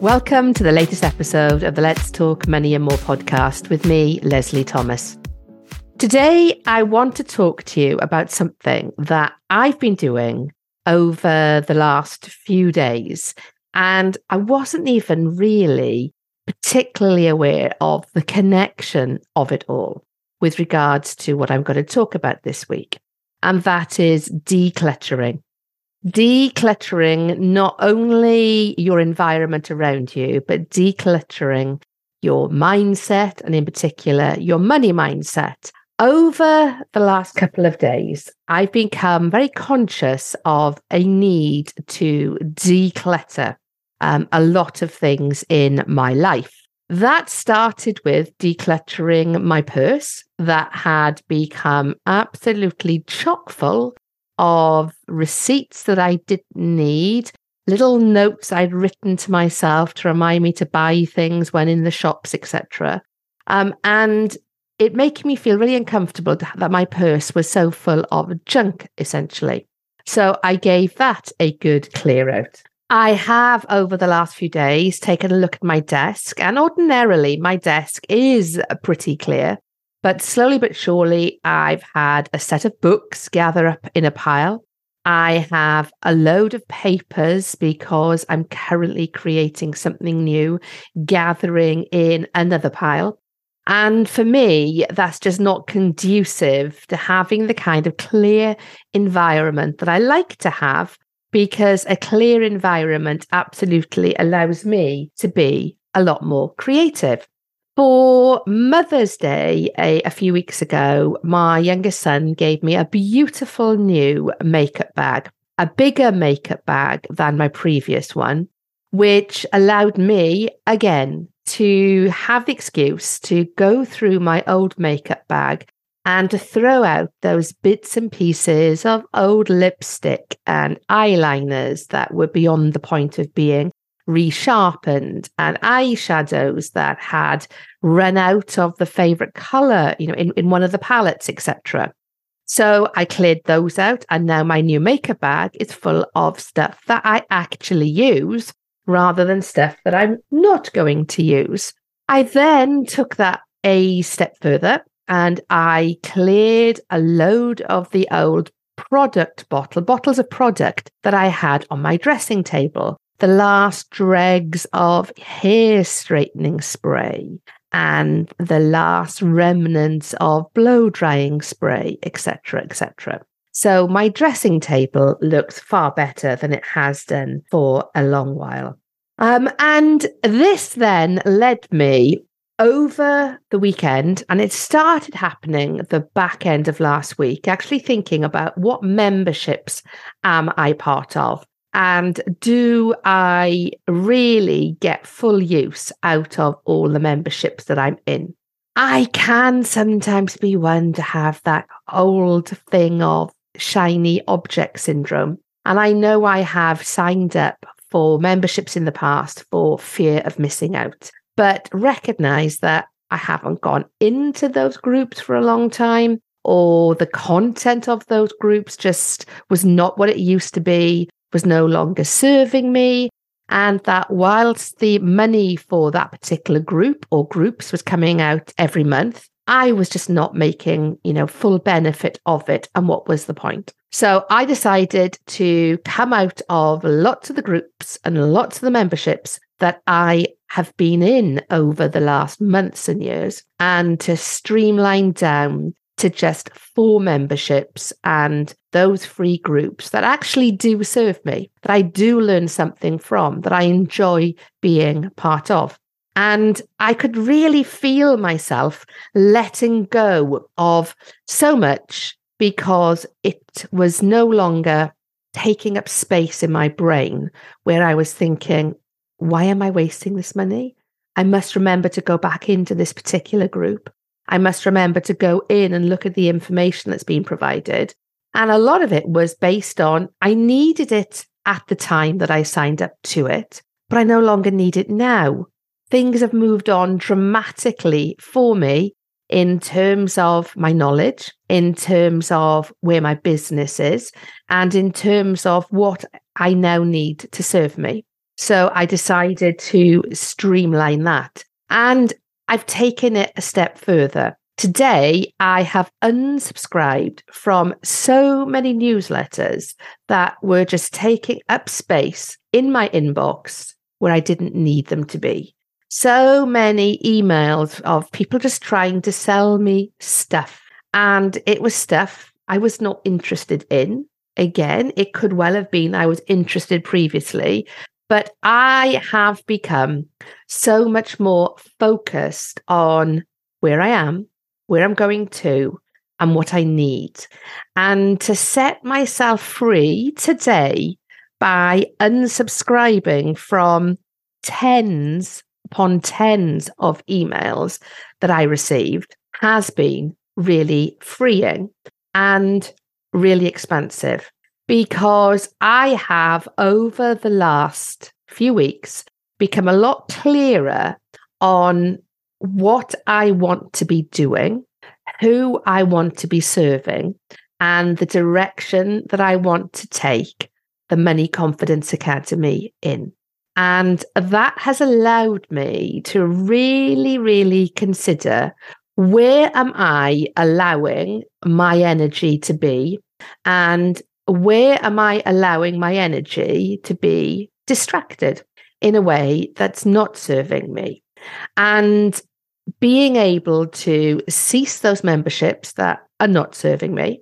Welcome to the latest episode of the Let's Talk Money and More podcast with me, Lesley Thomas. Today, I want to talk to you about something that I've been doing over the last few days. And I wasn't even really particularly aware of the connection of it all with regards to what I'm going to talk about this week. And that is decluttering decluttering not only your environment around you, but decluttering your mindset and, in particular, your money mindset. Over the last couple of days, I've become very conscious of a need to declutter um, a lot of things in my life. That started with decluttering my purse that had become absolutely chock full of receipts that I didn't need, little notes I'd written to myself to remind me to buy things when in the shops, etc. Um, and it making me feel really uncomfortable that my purse was so full of junk, essentially. So I gave that a good clear out. I have over the last few days taken a look at my desk, and ordinarily my desk is pretty clear. But slowly but surely, I've had a set of books gather up in a pile. I have a load of papers because I'm currently creating something new, gathering in another pile. And for me, that's just not conducive to having the kind of clear environment that I like to have because a clear environment absolutely allows me to be a lot more creative. For Mother's Day a, a, few weeks ago, my youngest son gave me a beautiful new makeup bag, a bigger makeup bag than my previous one, which allowed me again to have the excuse to go through my old makeup bag and to throw out those bits and pieces of old lipstick and eyeliners that were beyond the point of being resharpened and eyeshadows that had run out of the favorite color, you know, in, in one of the palettes, etc. So I cleared those out. And now my new makeup bag is full of stuff that I actually use rather than stuff that I'm not going to use. I then took that a step further and I cleared a load of the old product bottle, bottles of product that I had on my dressing table the last dregs of hair straightening spray and the last remnants of blow drying spray, etc., etc. So my dressing table looks far better than it has done for a long while. Um, and this then led me over the weekend, and it started happening the back end of last week, actually thinking about what memberships am I part of? And do I really get full use out of all the memberships that I'm in? I can sometimes be one to have that old thing of shiny object syndrome. And I know I have signed up for memberships in the past for fear of missing out, but recognize that I haven't gone into those groups for a long time, or the content of those groups just was not what it used to be was no longer serving me. And that whilst the money for that particular group or groups was coming out every month, I was just not making, you know, full benefit of it. And what was the point? So I decided to come out of lots of the groups and lots of the memberships that I have been in over the last months and years and to streamline down to just four memberships and those free groups that actually do serve me, that I do learn something from, that I enjoy being part of. And I could really feel myself letting go of so much because it was no longer taking up space in my brain where I was thinking, why am I wasting this money? I must remember to go back into this particular group. I must remember to go in and look at the information that's been provided. And a lot of it was based on I needed it at the time that I signed up to it, but I no longer need it now. Things have moved on dramatically for me in terms of my knowledge, in terms of where my business is, and in terms of what I now need to serve me. So I decided to streamline that. And I've taken it a step further. Today, I have unsubscribed from so many newsletters that were just taking up space in my inbox where I didn't need them to be. So many emails of people just trying to sell me stuff. And it was stuff I was not interested in. Again, it could well have been I was interested previously, but I have become so much more focused on where I am, where I'm going to, and what I need. And to set myself free today by unsubscribing from tens upon tens of emails that I received has been really freeing and really expansive because I have, over the last few weeks, become a lot clearer on what I want to be doing, who I want to be serving, and the direction that I want to take the Money Confidence Academy in. And that has allowed me to really, really consider where am I allowing my energy to be and where am I allowing my energy to be distracted in a way that's not serving me? And being able to cease those memberships that are not serving me.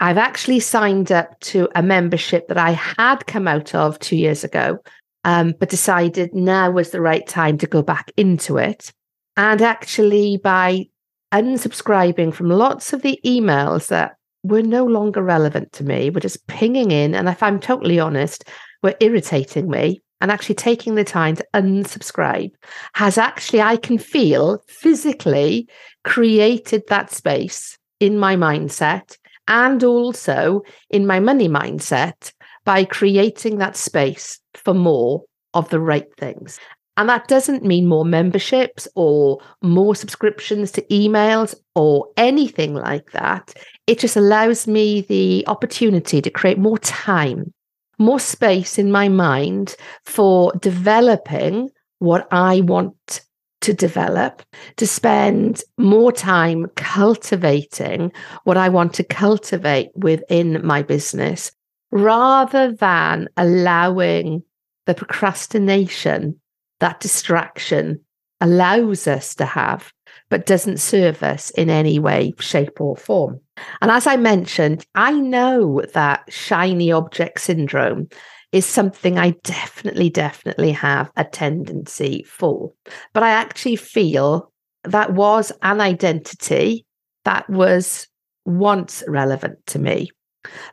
I've actually signed up to a membership that I had come out of two years ago, um, but decided now was the right time to go back into it. And actually, by unsubscribing from lots of the emails that were no longer relevant to me, were just pinging in. And if I'm totally honest, were irritating me. And actually taking the time to unsubscribe has actually, I can feel physically created that space in my mindset and also in my money mindset by creating that space for more of the right things. And that doesn't mean more memberships or more subscriptions to emails or anything like that. It just allows me the opportunity to create more time, more space in my mind for developing what I want to develop, to spend more time cultivating what I want to cultivate within my business rather than allowing the procrastination that distraction allows us to have, but doesn't serve us in any way, shape, or form. And as I mentioned, I know that shiny object syndrome is something I definitely, definitely have a tendency for. But I actually feel that was an identity that was once relevant to me.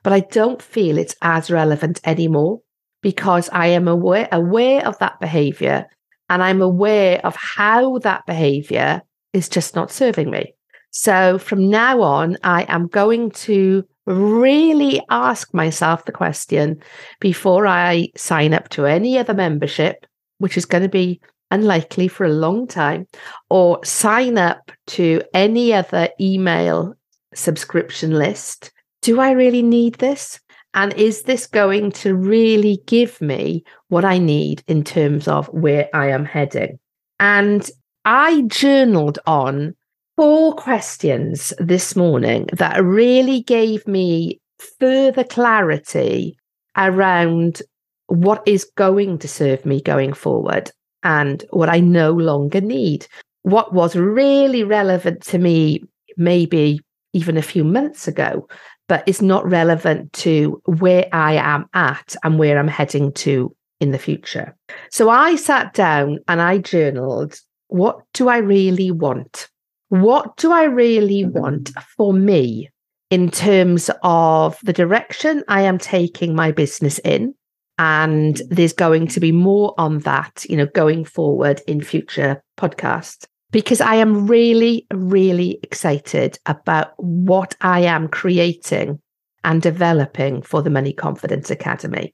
But I don't feel it's as relevant anymore because I am aware, aware of that behavior and I'm aware of how that behavior is just not serving me. So from now on, I am going to really ask myself the question before I sign up to any other membership, which is going to be unlikely for a long time, or sign up to any other email subscription list. Do I really need this? And is this going to really give me what I need in terms of where I am heading? And I journaled on four questions this morning that really gave me further clarity around what is going to serve me going forward. and what I no longer need. What was really relevant to me, maybe even a few months ago, but it's not relevant to where I am at and where I'm heading to in the future. So I sat down and I journaled what do I really want? What do I really want for me in terms of the direction I am taking my business in? And there's going to be more on that, you know, going forward in future podcasts because I am really, really excited about what I am creating and developing for the Money Confidence Academy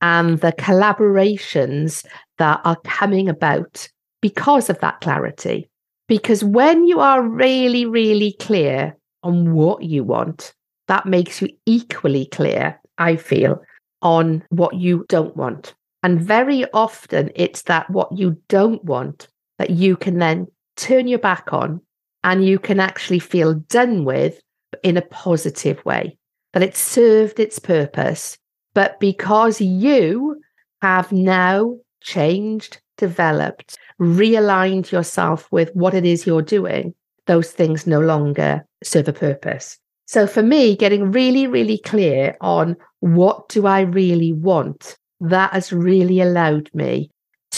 and the collaborations that are coming about because of that clarity. Because when you are really, really clear on what you want, that makes you equally clear, I feel, on what you don't want. And very often it's that what you don't want that you can then turn your back on and you can actually feel done with in a positive way, that it served its purpose. But because you have now changed, developed, realigned yourself with what it is you're doing, those things no longer serve a purpose. So for me, getting really, really clear on what do I really want, that has really allowed me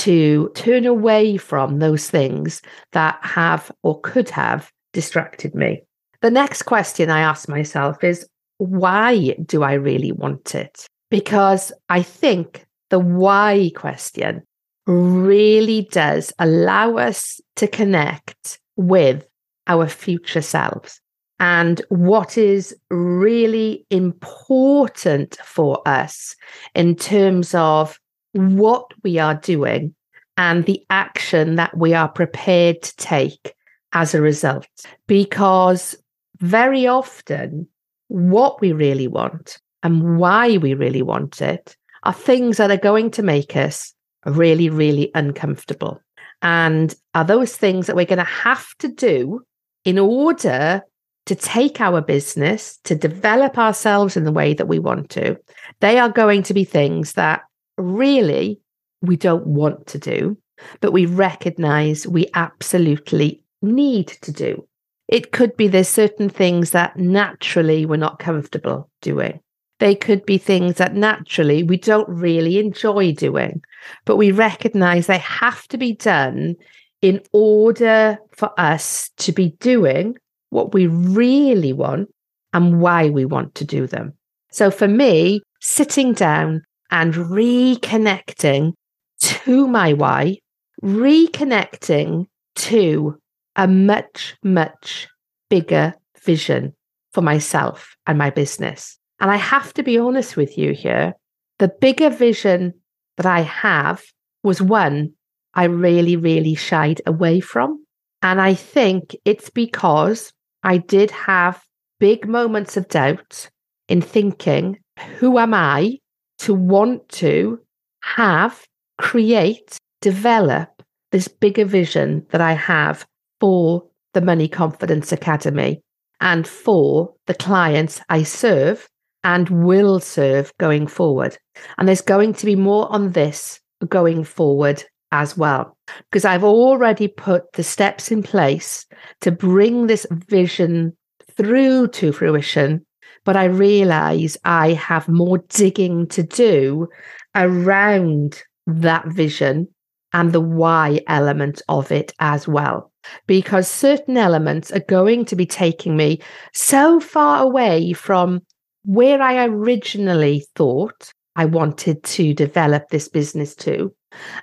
to turn away from those things that have or could have distracted me. The next question I ask myself is why do I really want it? Because I think the why question really does allow us to connect with our future selves and what is really important for us in terms of what we are doing and the action that we are prepared to take as a result. Because very often, what we really want and why we really want it are things that are going to make us really, really uncomfortable. And are those things that we're going to have to do in order to take our business, to develop ourselves in the way that we want to. They are going to be things that really we don't want to do, but we recognize we absolutely need to do. It could be there's certain things that naturally we're not comfortable doing. They could be things that naturally we don't really enjoy doing, but we recognize they have to be done in order for us to be doing what we really want and why we want to do them. So for me, sitting down and reconnecting to my why, reconnecting to a much, much bigger vision for myself and my business. And I have to be honest with you here. The bigger vision that I have was one I really, really shied away from. And I think it's because I did have big moments of doubt in thinking, who am I to want to have, create, develop this bigger vision that I have for the Money Confidence Academy and for the clients I serve and will serve going forward. And there's going to be more on this going forward as well, because I've already put the steps in place to bring this vision through to fruition. But I realize I have more digging to do around that vision and the why element of it as well. Because certain elements are going to be taking me so far away from where I originally thought I wanted to develop this business to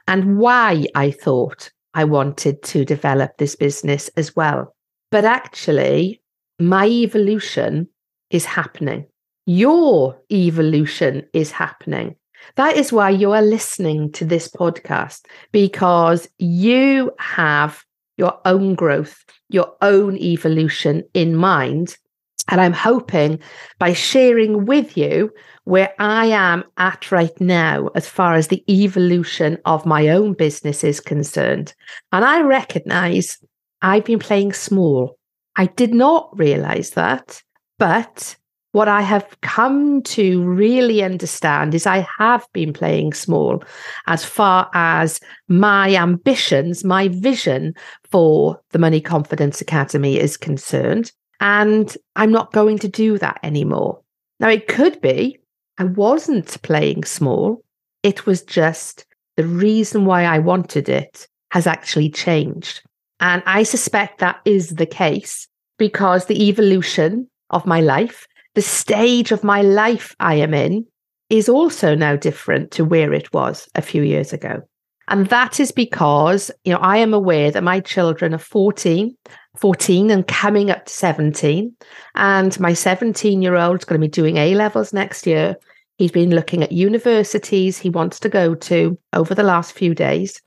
and why I thought I wanted to develop this business as well. But actually, my evolution is happening. Your evolution is happening. That is why you are listening to this podcast because you have your own growth, your own evolution in mind. And I'm hoping by sharing with you where I am at right now as far as the evolution of my own business is concerned. And I recognize I've been playing small. I did not realize that, but what I have come to really understand is I have been playing small as far as my ambitions, my vision for the Money Confidence Academy is concerned. And I'm not going to do that anymore. Now, it could be I wasn't playing small. It was just the reason why I wanted it has actually changed. And I suspect that is the case because the evolution of my life the stage of my life I am in is also now different to where it was a few years ago. And that is because, you know, I am aware that my children are 14, 14 and coming up to 17. And my 17 year old is going to be doing A levels next year. He's been looking at universities he wants to go to over the last few days.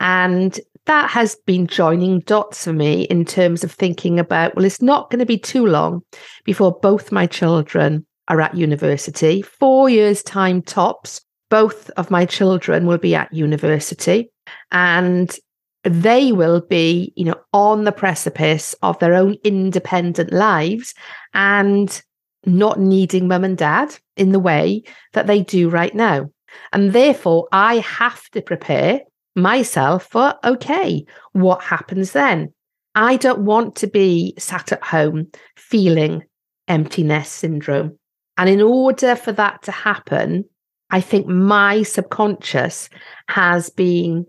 And that has been joining dots for me in terms of thinking about, well, it's not going to be too long before both my children are at university. Four years' time tops, both of my children will be at university and they will be, you know, on the precipice of their own independent lives and not needing mum and dad in the way that they do right now. And therefore, I have to prepare myself for okay, what happens then? I don't want to be sat at home feeling emptiness syndrome. And in order for that to happen, I think my subconscious has been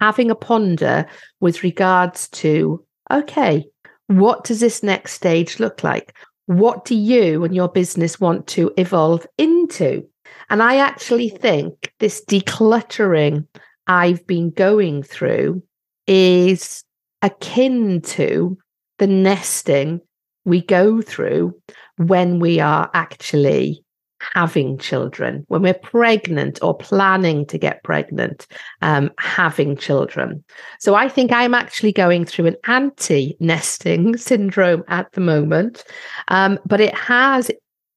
having a ponder with regards to okay, what does this next stage look like? What do you and your business want to evolve into? And I actually think this decluttering I've been going through is akin to the nesting we go through when we are actually having children, when we're pregnant or planning to get pregnant, um, having children. So I think I'm actually going through an anti nesting syndrome at the moment, um, but it has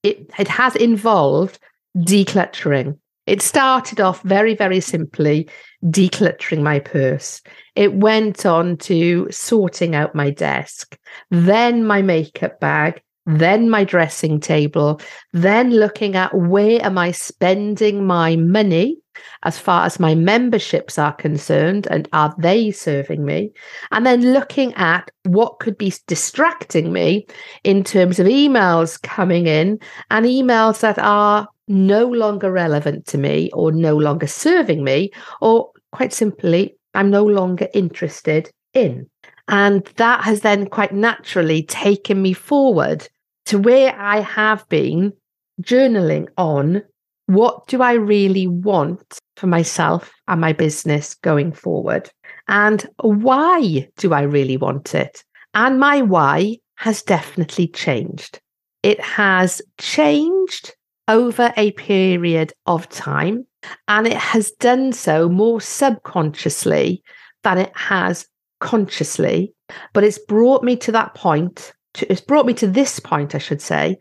it it has involved decluttering. It started off very, very simply decluttering my purse. It went on to sorting out my desk, then my makeup bag, then my dressing table, then looking at where am I spending my money as far as my memberships are concerned and are they serving me? And then looking at what could be distracting me in terms of emails coming in and emails that are no longer relevant to me or no longer serving me, or quite simply, I'm no longer interested in. And that has then quite naturally taken me forward to where I have been journaling on what do I really want for myself and my business going forward? And why do I really want it? And my why has definitely changed. It has changed over a period of time. And it has done so more subconsciously than it has consciously. But it's brought me to that point, to, it's brought me to this point, I should say,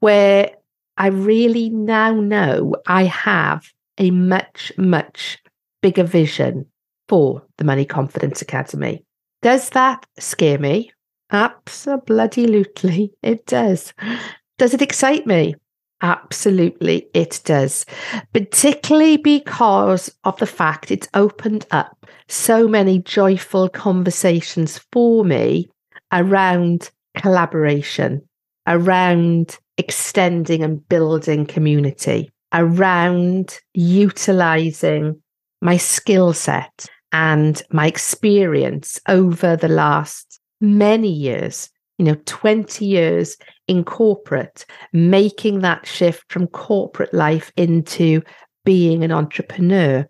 where I really now know I have a much, much bigger vision for the Money Confidence Academy. Does that scare me? Absolutely, it does. Does it excite me? Absolutely, it does. Particularly because of the fact it's opened up so many joyful conversations for me around collaboration, around extending and building community, around utilizing my skill set and my experience over the last many years you know 20 years in corporate making that shift from corporate life into being an entrepreneur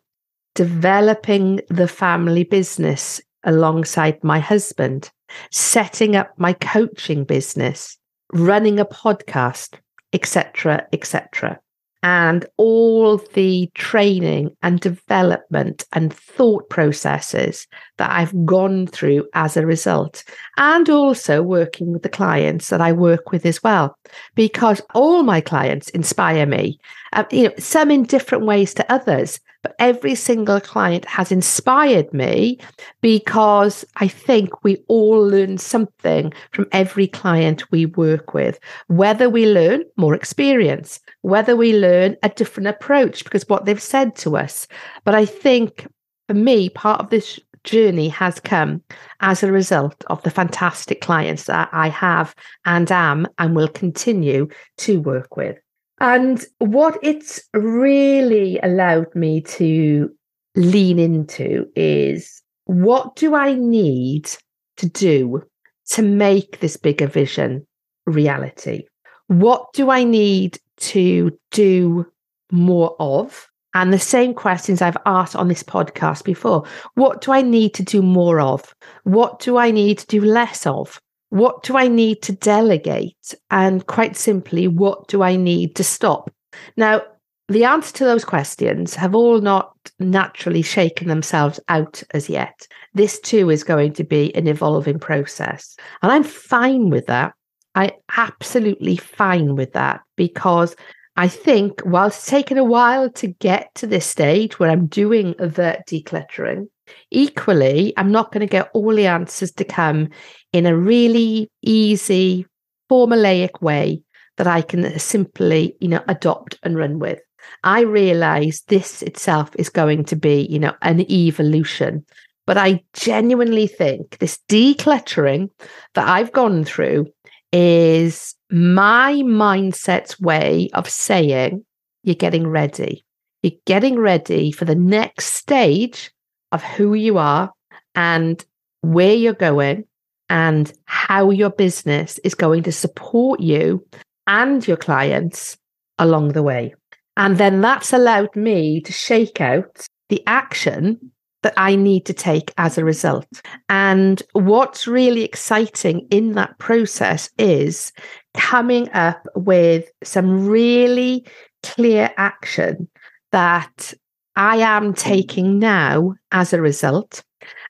developing the family business alongside my husband setting up my coaching business running a podcast etc etc and all the training and development and thought processes that I've gone through as a result, and also working with the clients that I work with as well, because all my clients inspire me, uh, you know, some in different ways to others, but every single client has inspired me because I think we all learn something from every client we work with, whether we learn more experience, whether we learn a different approach because what they've said to us. But I think for me, part of this journey has come as a result of the fantastic clients that I have and am and will continue to work with. And what it's really allowed me to lean into is what do I need to do to make this bigger vision reality? What do I need to do more of? And the same questions I've asked on this podcast before. What do I need to do more of? What do I need to do less of? What do I need to delegate? And quite simply, what do I need to stop? Now, the answer to those questions have all not naturally shaken themselves out as yet. This too is going to be an evolving process. And I'm fine with that. I absolutely fine with that because I think whilst it's taken a while to get to this stage where I'm doing the decluttering, equally, I'm not going to get all the answers to come in a really easy, formulaic way that I can simply, you know, adopt and run with. I realize this itself is going to be, you know, an evolution. But I genuinely think this decluttering that I've gone through is my mindset's way of saying you're getting ready. You're getting ready for the next stage of who you are and where you're going and how your business is going to support you and your clients along the way. And then that's allowed me to shake out the action that I need to take as a result. And what's really exciting in that process is coming up with some really clear action that I am taking now as a result.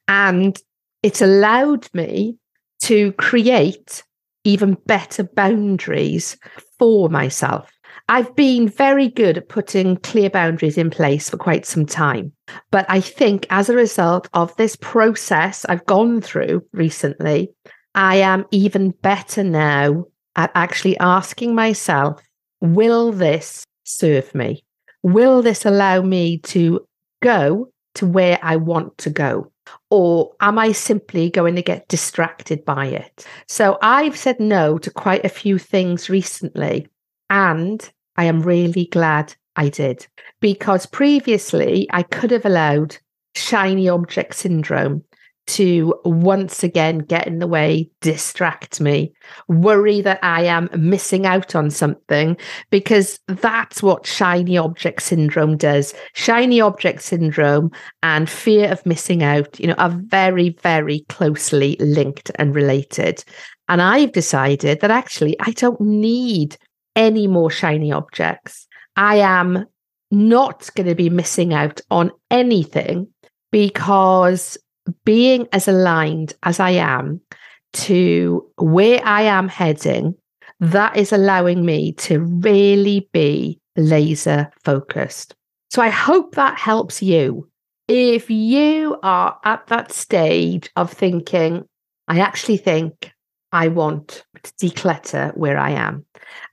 And it allowed me to create even better boundaries for myself. I've been very good at putting clear boundaries in place for quite some time. But I think as a result of this process I've gone through recently, I am even better now at actually asking myself, will this serve me? Will this allow me to go to where I want to go? Or am I simply going to get distracted by it? So I've said no to quite a few things recently. And I am really glad I did because previously I could have allowed shiny object syndrome to once again get in the way, distract me, worry that I am missing out on something, because that's what shiny object syndrome does. Shiny object syndrome and fear of missing out, you know, are very, very closely linked and related. And I've decided that actually I don't need any more shiny objects. I am not going to be missing out on anything because being as aligned as I am to where I am heading, that is allowing me to really be laser focused. So I hope that helps you. If you are at that stage of thinking, I actually think I want to declutter where I am.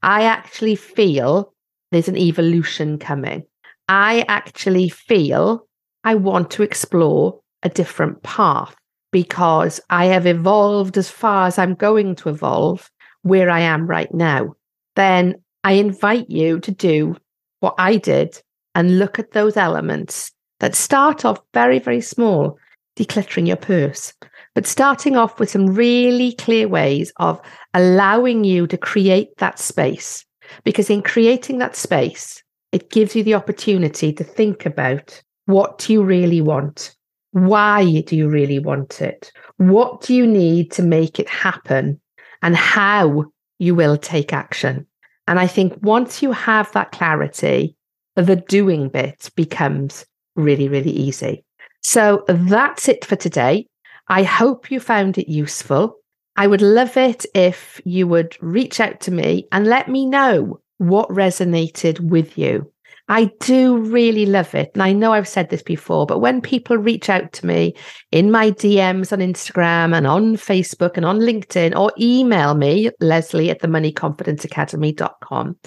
I actually feel there's an evolution coming. I actually feel I want to explore a different path because I have evolved as far as I'm going to evolve where I am right now. Then I invite you to do what I did and look at those elements that start off very, very small, decluttering your purse, but starting off with some really clear ways of allowing you to create that space. Because in creating that space, it gives you the opportunity to think about what you really want? Why do you really want it? What do you need to make it happen? And how you will take action. And I think once you have that clarity, the doing bit becomes really, really easy. So that's it for today. I hope you found it useful. I would love it if you would reach out to me and let me know what resonated with you. I do really love it. And I know I've said this before, but when people reach out to me in my DMs on Instagram and on Facebook and on LinkedIn or email me, Lesley at the moneyconfidenceacademy.com,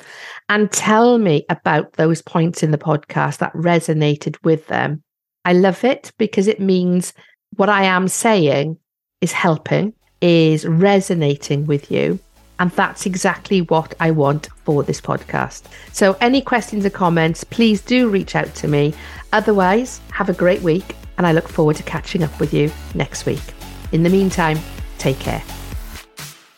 and tell me about those points in the podcast that resonated with them, I love it because it means what I am saying is helping, is resonating with you. And that's exactly what I want for this podcast. So, any questions or comments, please do reach out to me. Otherwise, have a great week, and I look forward to catching up with you next week. In the meantime, take care.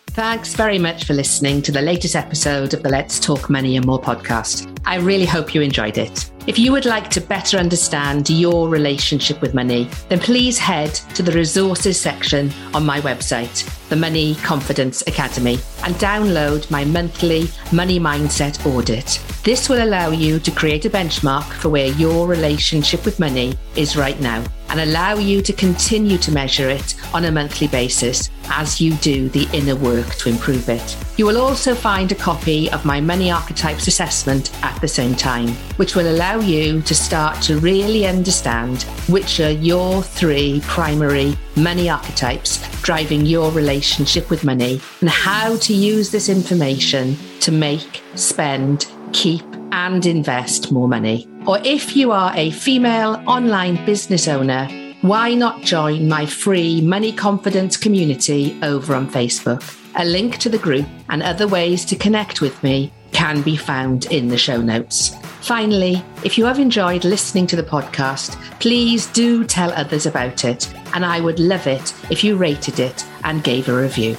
Thanks very much for listening to the latest episode of the Let's Talk Money and More podcast. I really hope you enjoyed it. If you would like to better understand your relationship with money, then please head to the resources section on my website, the Money Confidence Academy, and download my monthly money mindset audit. This will allow you to create a benchmark for where your relationship with money is right now and allow you to continue to measure it on a monthly basis as you do the inner work to improve it. You will also find a copy of my Money Archetypes assessment at the same time, which will allow you to start to really understand which are your three primary money archetypes driving your relationship with money and how to use this information to make, spend, keep, and invest more money. Or if you are a female online business owner, why not join my free money confidence community over on Facebook? A link to the group and other ways to connect with me can be found in the show notes. Finally, if you have enjoyed listening to the podcast, please do tell others about it. And I would love it if you rated it and gave a review.